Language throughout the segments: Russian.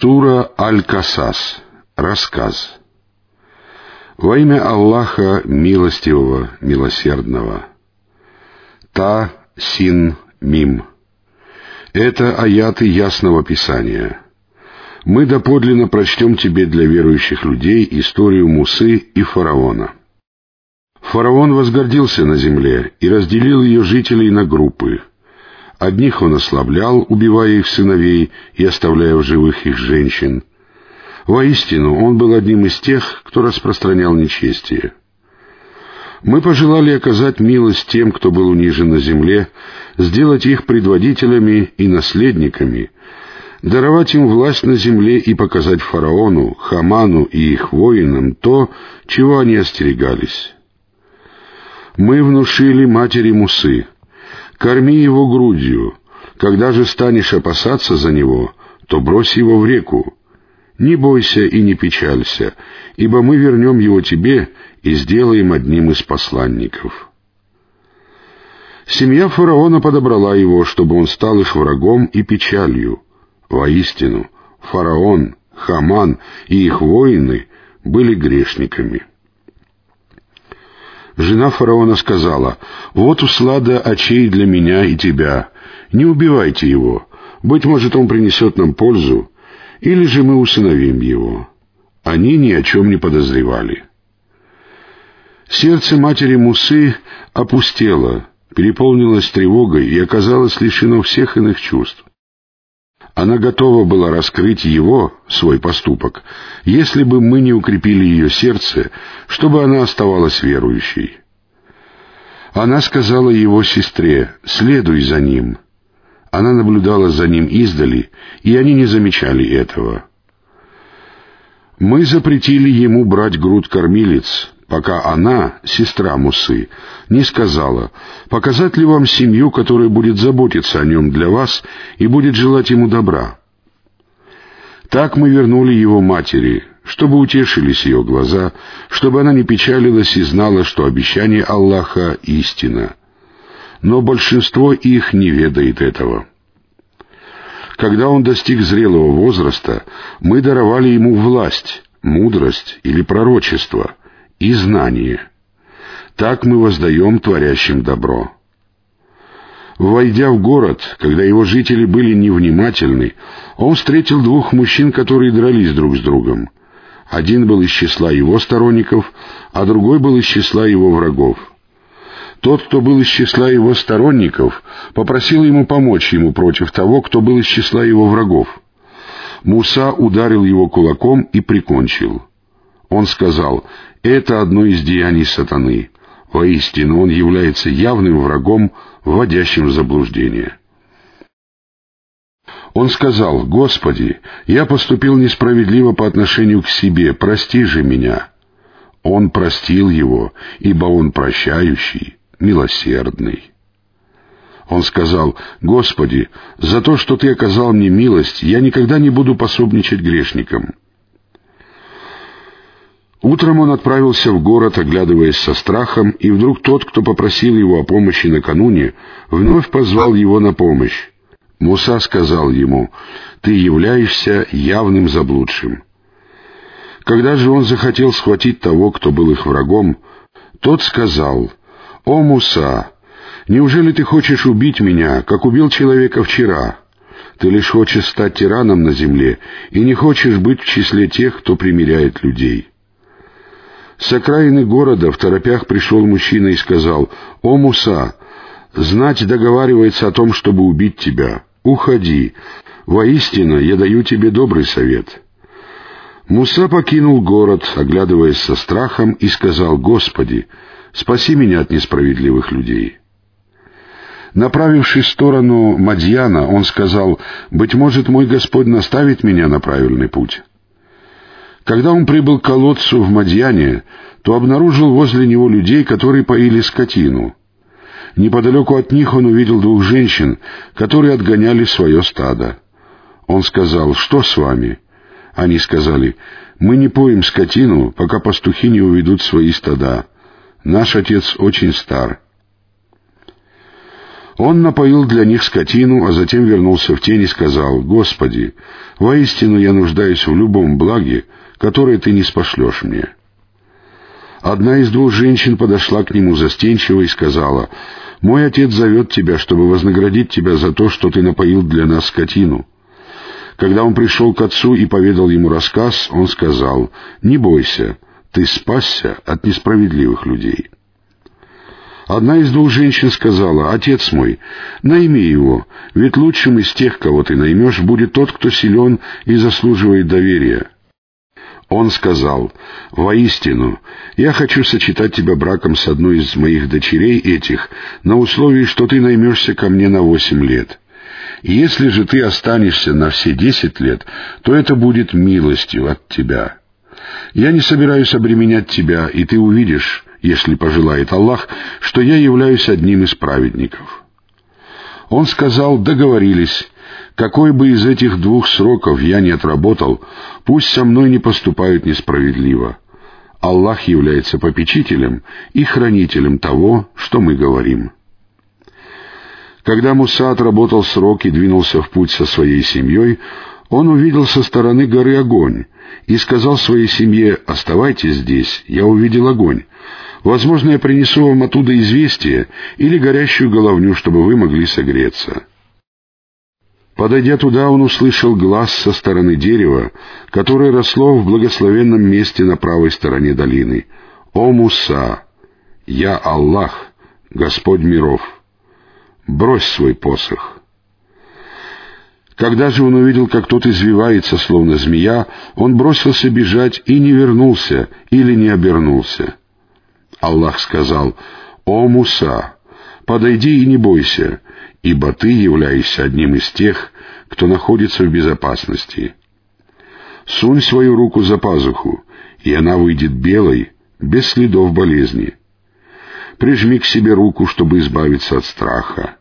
Сура Аль-Касас. Рассказ. Во имя Аллаха Милостивого, Милосердного. Та, Син, Мим. Это аяты Ясного Писания. Мы доподлинно прочтем тебе для верующих людей историю Мусы и фараона. Фараон возгордился на земле и разделил ее жителей на группы — Одних он ослаблял, убивая их сыновей и оставляя в живых их женщин. Воистину, он был одним из тех, кто распространял нечестие. Мы пожелали оказать милость тем, кто был унижен на земле, сделать их предводителями и наследниками, даровать им власть на земле и показать фараону, Хаману и их воинам то, чего они остерегались. Мы внушили матери Мусы — Корми его грудью. Когда же станешь опасаться за него, то брось его в реку. Не бойся и не печалься, ибо мы вернем его тебе и сделаем одним из посланников». Семья фараона подобрала его, чтобы он стал их врагом и печалью. Воистину, фараон, Хаман и их воины были грешниками. Жена фараона сказала, «Вот услада очей для меня и тебя. Не убивайте его. Быть может, он принесет нам пользу, или же мы усыновим его». Они ни о чем не подозревали. Сердце матери Мусы опустело, переполнилось тревогой и оказалось лишено всех иных чувств. Она готова была раскрыть его, свой поступок, если бы мы не укрепили ее сердце, чтобы она оставалась верующей. Она сказала его сестре «Следуй за ним». Она наблюдала за ним издали, и они не замечали этого. Мы запретили ему брать груд кормилец, пока она, сестра Мусы, не сказала, показать ли вам семью, которая будет заботиться о нем для вас и будет желать ему добра. Так мы вернули его матери, чтобы утешились ее глаза, чтобы она не печалилась и знала, что обещание Аллаха — истина. Но большинство их не ведает этого. Когда он достиг зрелого возраста, мы даровали ему власть, мудрость или пророчество — и знание. Так мы воздаем творящим добро. Войдя в город, когда его жители были невнимательны, он встретил двух мужчин, которые дрались друг с другом. Один был из числа его сторонников, а другой был из числа его врагов. Тот, кто был из числа его сторонников, попросил ему помочь ему против того, кто был из числа его врагов. Муса ударил его кулаком и прикончил. Он сказал, это одно из деяний сатаны. Воистину, он является явным врагом, вводящим в заблуждение. Он сказал, «Господи, я поступил несправедливо по отношению к себе, прости же меня». Он простил его, ибо он прощающий, милосердный. Он сказал, «Господи, за то, что Ты оказал мне милость, я никогда не буду пособничать грешникам». Утром он отправился в город, оглядываясь со страхом, и вдруг тот, кто попросил его о помощи накануне, вновь позвал его на помощь. Муса сказал ему, «Ты являешься явным заблудшим». Когда же он захотел схватить того, кто был их врагом, тот сказал, «О, Муса, неужели ты хочешь убить меня, как убил человека вчера? Ты лишь хочешь стать тираном на земле и не хочешь быть в числе тех, кто примиряет людей». С окраины города в торопях пришел мужчина и сказал, «О, Муса, знать договаривается о том, чтобы убить тебя. Уходи. Воистину, я даю тебе добрый совет». Муса покинул город, оглядываясь со страхом, и сказал, «Господи, спаси меня от несправедливых людей». Направившись в сторону Мадьяна, он сказал, «Быть может, мой Господь наставит меня на правильный путь». Когда он прибыл к колодцу в Мадьяне, то обнаружил возле него людей, которые поили скотину. Неподалеку от них он увидел двух женщин, которые отгоняли свое стадо. Он сказал, «Что с вами?» Они сказали, «Мы не поим скотину, пока пастухи не уведут свои стада. Наш отец очень стар». Он напоил для них скотину, а затем вернулся в тень и сказал, «Господи, воистину я нуждаюсь в любом благе, которое Ты не спошлешь мне». Одна из двух женщин подошла к нему застенчиво и сказала, «Мой отец зовет тебя, чтобы вознаградить тебя за то, что ты напоил для нас скотину». Когда он пришел к отцу и поведал ему рассказ, он сказал, «Не бойся, ты спасся от несправедливых людей». Одна из двух женщин сказала, «Отец мой, найми его, ведь лучшим из тех, кого ты наймешь, будет тот, кто силен и заслуживает доверия». Он сказал, «Воистину, я хочу сочетать тебя браком с одной из моих дочерей этих, на условии, что ты наймешься ко мне на восемь лет. Если же ты останешься на все десять лет, то это будет милостью от тебя. Я не собираюсь обременять тебя, и ты увидишь, если пожелает Аллах, что я являюсь одним из праведников». Он сказал, договорились, какой бы из этих двух сроков я не отработал, пусть со мной не поступают несправедливо. Аллах является попечителем и хранителем того, что мы говорим. Когда Муса отработал срок и двинулся в путь со своей семьей, он увидел со стороны горы огонь и сказал своей семье «Оставайтесь здесь, я увидел огонь. Возможно, я принесу вам оттуда известие или горящую головню, чтобы вы могли согреться». Подойдя туда, он услышал глаз со стороны дерева, которое росло в благословенном месте на правой стороне долины. «О Муса! Я Аллах, Господь миров! Брось свой посох!» Когда же он увидел, как тот извивается, словно змея, он бросился бежать и не вернулся или не обернулся. Аллах сказал, «О Муса, подойди и не бойся, ибо ты являешься одним из тех, кто находится в безопасности. Сунь свою руку за пазуху, и она выйдет белой, без следов болезни. Прижми к себе руку, чтобы избавиться от страха.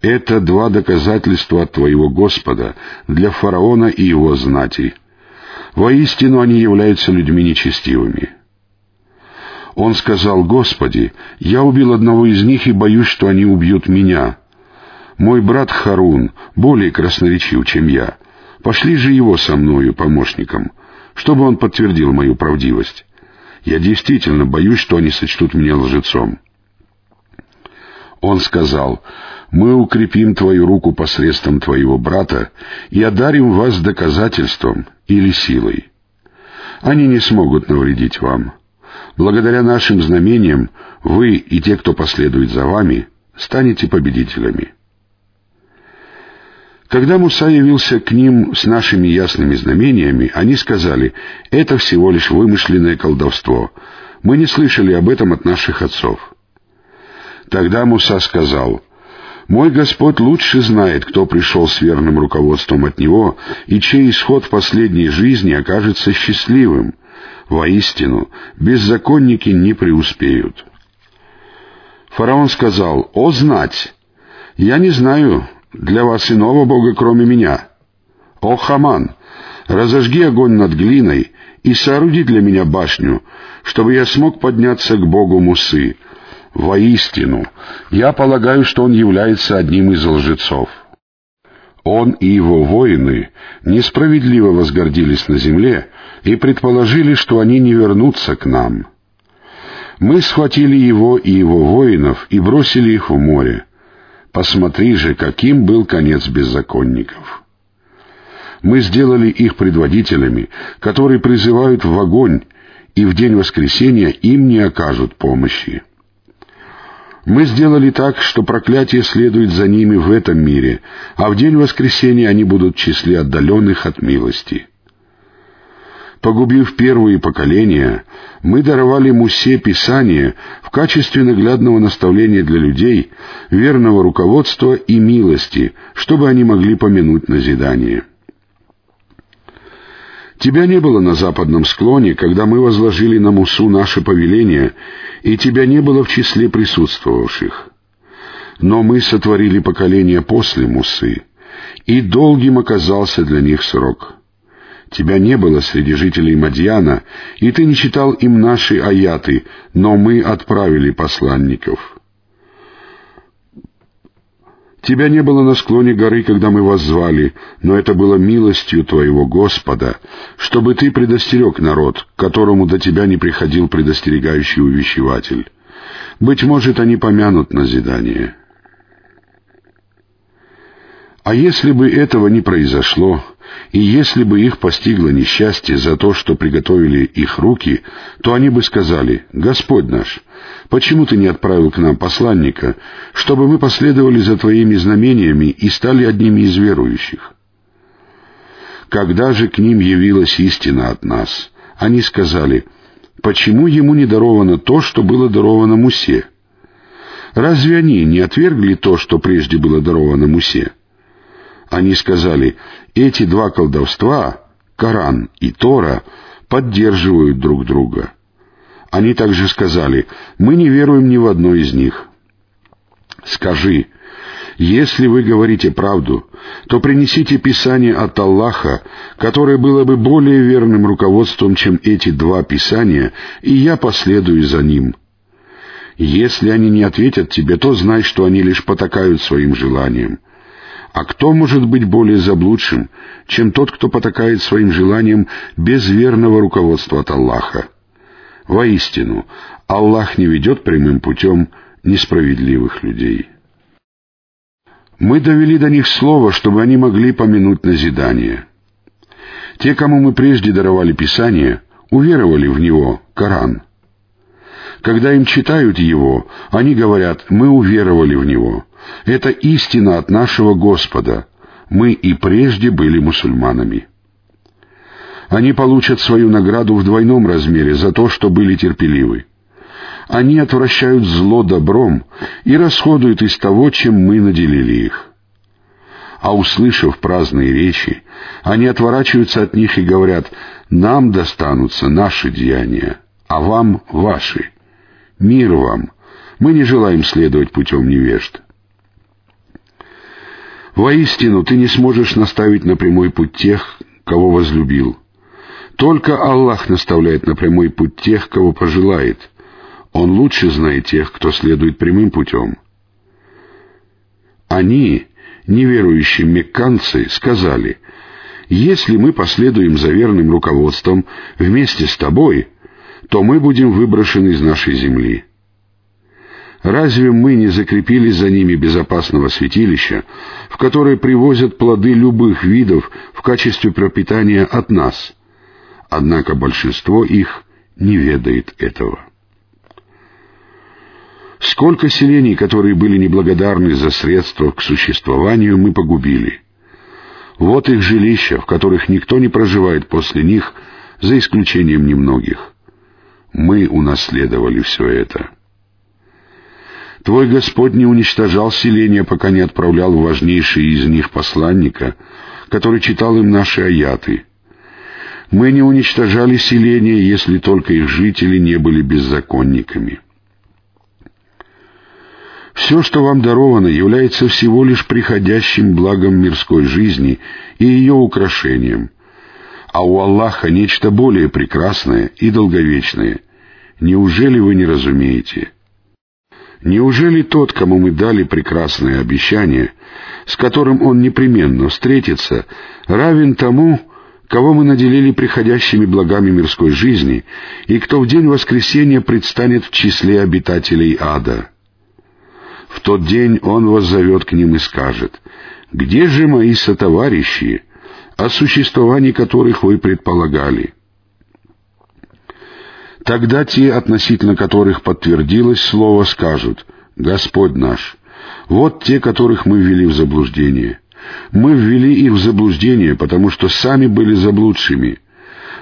Это два доказательства от твоего Господа для фараона и его знати. Воистину они являются людьми нечестивыми. Он сказал, «Господи, я убил одного из них и боюсь, что они убьют меня. Мой брат Харун более красноречив, чем я. Пошли же его со мною помощником, чтобы он подтвердил мою правдивость. Я действительно боюсь, что они сочтут меня лжецом». Он сказал, «Мы укрепим твою руку посредством твоего брата и одарим вас доказательством или силой. Они не смогут навредить вам. Благодаря нашим знамениям вы и те, кто последует за вами, станете победителями». Когда Муса явился к ним с нашими ясными знамениями, они сказали, «Это всего лишь вымышленное колдовство. Мы не слышали об этом от наших отцов». Тогда Муса сказал, «Мой Господь лучше знает, кто пришел с верным руководством от Него, и чей исход в последней жизни окажется счастливым. Воистину, беззаконники не преуспеют». Фараон сказал, «О, знать! Я не знаю, для вас иного Бога, кроме меня. О, Хаман, разожги огонь над глиной и сооруди для меня башню, чтобы я смог подняться к Богу Мусы. Воистину, я полагаю, что он является одним из лжецов. Он и его воины несправедливо возгордились на земле и предположили, что они не вернутся к нам. Мы схватили его и его воинов и бросили их в море. Посмотри же, каким был конец беззаконников. Мы сделали их предводителями, которые призывают в огонь, и в день воскресения им не окажут помощи. Мы сделали так, что проклятие следует за ними в этом мире, а в день воскресения они будут в числе отдаленных от милости. Погубив первые поколения, мы даровали Мусе Писание в качестве наглядного наставления для людей, верного руководства и милости, чтобы они могли помянуть назидание. Тебя не было на западном склоне, когда мы возложили на Мусу наше повеление, и тебя не было в числе присутствовавших. Но мы сотворили поколение после Мусы, и долгим оказался для них срок. Тебя не было среди жителей Мадьяна, и ты не читал им наши аяты, но мы отправили посланников. Тебя не было на склоне горы, когда мы вас звали, но это было милостью Твоего Господа, чтобы Ты предостерег народ, которому до Тебя не приходил предостерегающий увещеватель. Быть может, они помянут назидание. А если бы этого не произошло, и если бы их постигло несчастье за то, что приготовили их руки, то они бы сказали, «Господь наш, почему ты не отправил к нам посланника, чтобы мы последовали за твоими знамениями и стали одними из верующих?» Когда же к ним явилась истина от нас, они сказали, «Почему ему не даровано то, что было даровано Мусе?» Разве они не отвергли то, что прежде было даровано Мусе? Они сказали, эти два колдовства, Коран и Тора, поддерживают друг друга. Они также сказали, мы не веруем ни в одно из них. Скажи, если вы говорите правду, то принесите Писание от Аллаха, которое было бы более верным руководством, чем эти два Писания, и я последую за ним. Если они не ответят тебе, то знай, что они лишь потакают своим желаниям. А кто может быть более заблудшим, чем тот, кто потакает своим желаниям без верного руководства от Аллаха? Воистину, Аллах не ведет прямым путем несправедливых людей. Мы довели до них слово, чтобы они могли помянуть назидание. Те, кому мы прежде даровали Писание, уверовали в него, Коран. Когда им читают его, они говорят, мы уверовали в него. Это истина от нашего Господа. Мы и прежде были мусульманами. Они получат свою награду в двойном размере за то, что были терпеливы. Они отвращают зло добром и расходуют из того, чем мы наделили их. А услышав праздные речи, они отворачиваются от них и говорят, «Нам достанутся наши деяния, а вам — ваши. Мир вам! Мы не желаем следовать путем невежд». Воистину, ты не сможешь наставить на прямой путь тех, кого возлюбил. Только Аллах наставляет на прямой путь тех, кого пожелает. Он лучше знает тех, кто следует прямым путем. Они, неверующие мекканцы, сказали, «Если мы последуем за верным руководством вместе с тобой, то мы будем выброшены из нашей земли». Разве мы не закрепили за ними безопасного святилища, в которое привозят плоды любых видов в качестве пропитания от нас? Однако большинство их не ведает этого. Сколько селений, которые были неблагодарны за средства к существованию, мы погубили. Вот их жилища, в которых никто не проживает после них, за исключением немногих. Мы унаследовали все это. Твой Господь не уничтожал селения, пока не отправлял важнейшие из них посланника, который читал им наши аяты. Мы не уничтожали селения, если только их жители не были беззаконниками. Все, что вам даровано, является всего лишь приходящим благом мирской жизни и ее украшением, а у Аллаха нечто более прекрасное и долговечное. Неужели вы не разумеете?» Неужели тот, кому мы дали прекрасное обещание, с которым он непременно встретится, равен тому, кого мы наделили приходящими благами мирской жизни, и кто в день воскресения предстанет в числе обитателей ада? В тот день он воззовет к ним и скажет, «Где же мои сотоварищи, о существовании которых вы предполагали?» Тогда те, относительно которых подтвердилось слово, скажут, «Господь наш, вот те, которых мы ввели в заблуждение. Мы ввели их в заблуждение, потому что сами были заблудшими.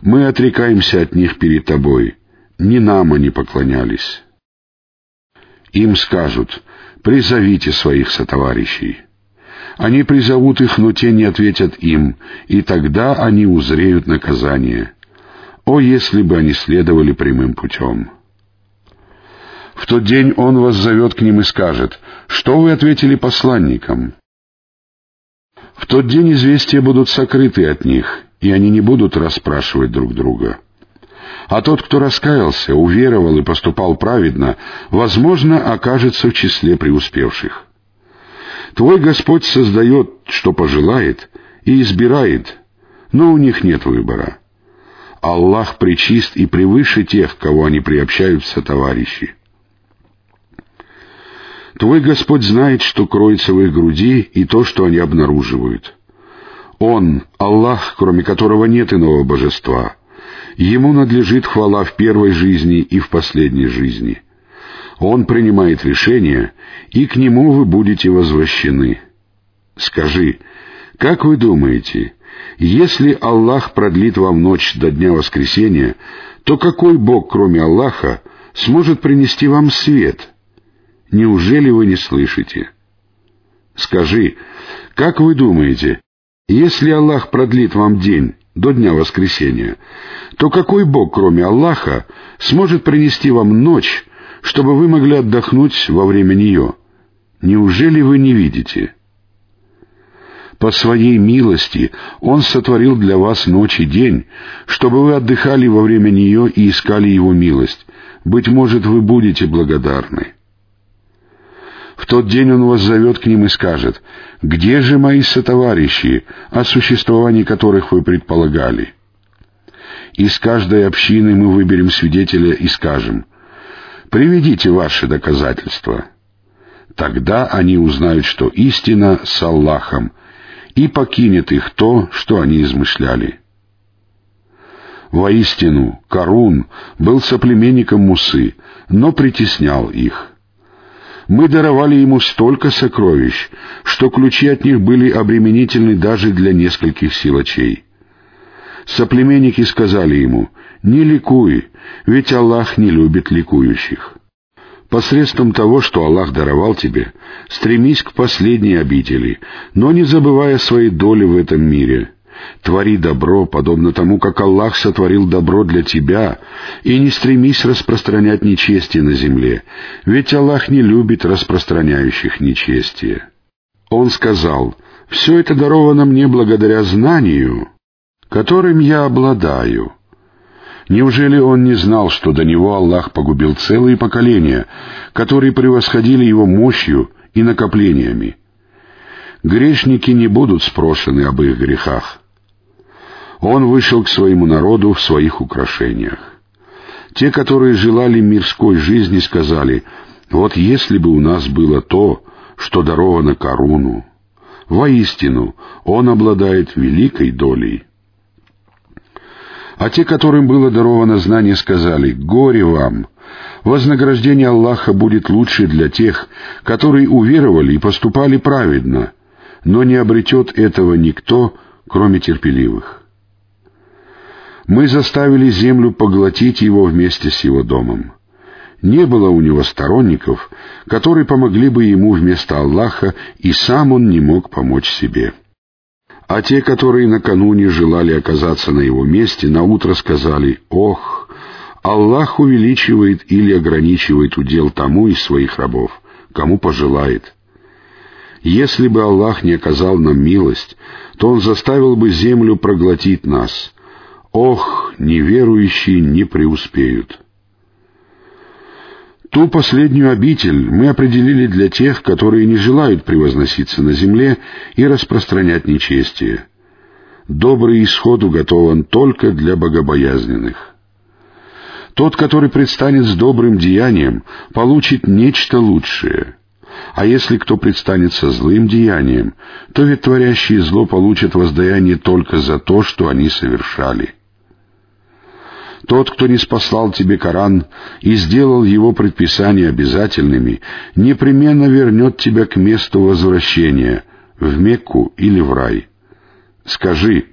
Мы отрекаемся от них перед Тобой. Не нам они поклонялись». Им скажут, «Призовите своих сотоварищей». Они призовут их, но те не ответят им, и тогда они узреют наказание — о, если бы они следовали прямым путем! В тот день он вас зовет к ним и скажет, что вы ответили посланникам? В тот день известия будут сокрыты от них, и они не будут расспрашивать друг друга. А тот, кто раскаялся, уверовал и поступал праведно, возможно, окажется в числе преуспевших. Твой Господь создает, что пожелает, и избирает, но у них нет выбора. Аллах причист и превыше тех, кого они приобщаются товарищи. Твой Господь знает, что кроется в их груди, и то, что они обнаруживают. Он, Аллах, кроме которого нет иного божества. Ему надлежит хвала в первой жизни и в последней жизни. Он принимает решения, и к Нему вы будете возвращены. Скажи, как вы думаете, если Аллах продлит вам ночь до дня воскресения, то какой Бог, кроме Аллаха, сможет принести вам свет? Неужели вы не слышите? Скажи, как вы думаете, если Аллах продлит вам день до дня воскресения, то какой Бог, кроме Аллаха, сможет принести вам ночь, чтобы вы могли отдохнуть во время нее? Неужели вы не видите?» По своей милости Он сотворил для вас ночь и день, чтобы вы отдыхали во время нее и искали Его милость. Быть может, вы будете благодарны. В тот день Он вас зовет к ним и скажет, «Где же мои сотоварищи, о существовании которых вы предполагали?» Из каждой общины мы выберем свидетеля и скажем, «Приведите ваши доказательства». Тогда они узнают, что истина с Аллахом — и покинет их то, что они измышляли. Воистину, Карун был соплеменником Мусы, но притеснял их. Мы даровали ему столько сокровищ, что ключи от них были обременительны даже для нескольких силачей. Соплеменники сказали ему, «Не ликуй, ведь Аллах не любит ликующих». Посредством того, что Аллах даровал тебе, стремись к последней обители, но не забывая своей доли в этом мире. Твори добро, подобно тому, как Аллах сотворил добро для тебя, и не стремись распространять нечестие на земле, ведь Аллах не любит распространяющих нечестие. Он сказал, «Все это даровано мне благодаря знанию, которым я обладаю». Неужели он не знал, что до него Аллах погубил целые поколения, которые превосходили его мощью и накоплениями? Грешники не будут спрошены об их грехах. Он вышел к своему народу в своих украшениях. Те, которые желали мирской жизни, сказали, «Вот если бы у нас было то, что даровано Коруну, воистину он обладает великой долей». А те, которым было даровано знание, сказали, «Горе вам! Вознаграждение Аллаха будет лучше для тех, которые уверовали и поступали праведно, но не обретет этого никто, кроме терпеливых». Мы заставили землю поглотить его вместе с его домом. Не было у него сторонников, которые помогли бы ему вместо Аллаха, и сам он не мог помочь себе. А те, которые накануне желали оказаться на его месте, наутро сказали «Ох, Аллах увеличивает или ограничивает удел тому из своих рабов, кому пожелает». Если бы Аллах не оказал нам милость, то Он заставил бы землю проглотить нас. Ох, неверующие не преуспеют. Ту последнюю обитель мы определили для тех, которые не желают превозноситься на земле и распространять нечестие. Добрый исход уготован только для богобоязненных. Тот, который предстанет с добрым деянием, получит нечто лучшее. А если кто предстанет со злым деянием, то ведь творящие зло получат воздаяние только за то, что они совершали. Тот, кто не спаслал тебе Коран и сделал его предписания обязательными, непременно вернет тебя к месту возвращения, в Мекку или в рай. Скажи,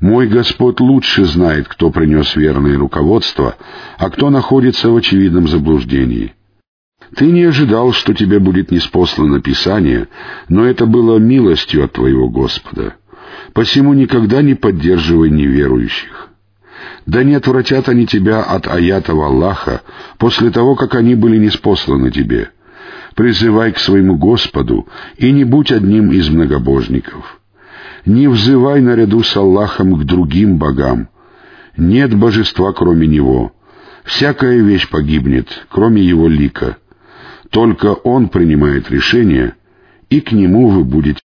мой Господь лучше знает, кто принес верное руководство, а кто находится в очевидном заблуждении. Ты не ожидал, что тебе будет неспослано Писание, но это было милостью от твоего Господа. Посему никогда не поддерживай неверующих. Да не отвратят они тебя от аятов Аллаха после того, как они были неспосланы тебе. Призывай к своему Господу и не будь одним из многобожников. Не взывай наряду с Аллахом к другим богам. Нет божества, кроме Него. Всякая вещь погибнет, кроме Его лика. Только Он принимает решения, и к нему вы будете